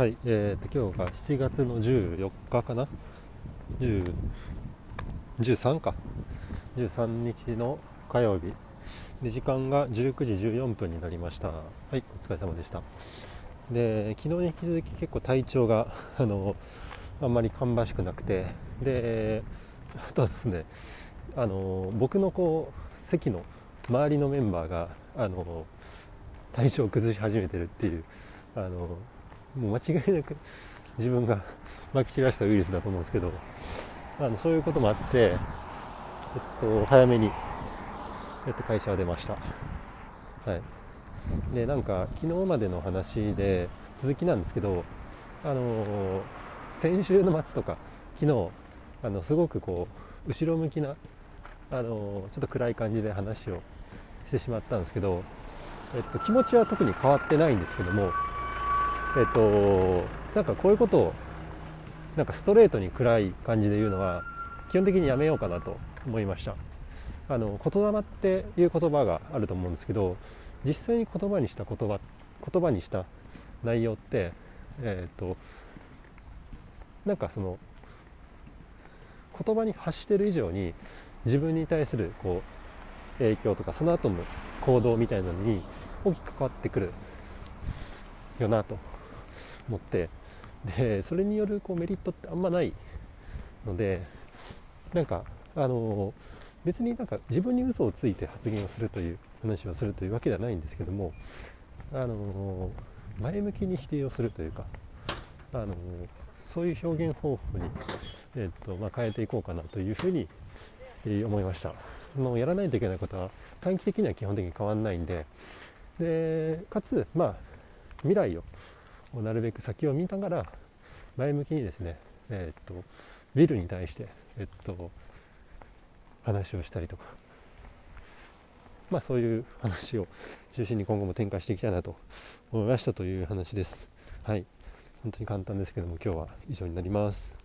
はい、えー、と今日が7月の14日かな？10 13か？13日の火曜日。時間が19時14分になりました。はいお疲れ様でした。で昨日に引き続き結構体調が あのあんまり芳しくなくて。であとはですねあの僕のこう席の周りのメンバーがあの体調を崩し始めてるっていうあのもう間違いなく自分が まき散らしたウイルスだと思うんですけどあのそういうこともあって、えっと、早めに、えっと、会社を出ました。はいでなんか昨日までの話で続きなんですけど、あの先週の末とか昨日あのすごくこう後ろ向きな、あのちょっと暗い感じで話をしてしまったんですけど、えっと、気持ちは特に変わってないんですけどもえっとなんかこういうことをなんかストレートに暗い感じで言うのは基本的にやめようかなと思いました。あの言霊っていう言葉があると思うんですけど実際に言葉にした言葉言葉にした内容ってえっ、となんかその言葉に発してる以上に自分に対するこう影響とかその後の行動みたいなのに大きく変わってくるよなと。思って。でそれによるこうメリットってあんまないのでなんかあの別になんか自分に嘘をついて発言をするという話をするというわけではないんですけどもあの前向きに否定をするというかあのそういう表現方法に、えっとまあ、変えていこうかなというふうに、えー思いました。もうやらないといけないことは短期的には基本的に変わらないんで。でかつまあ未来をなるべく先を見ながら前向きにですね、えーっとビルに対して、えっと話をしたりとか、まあ、そういう話を中心に今後も展開していきたいなと思いましたという話です。はい本当に簡単ですけども今日は以上になります。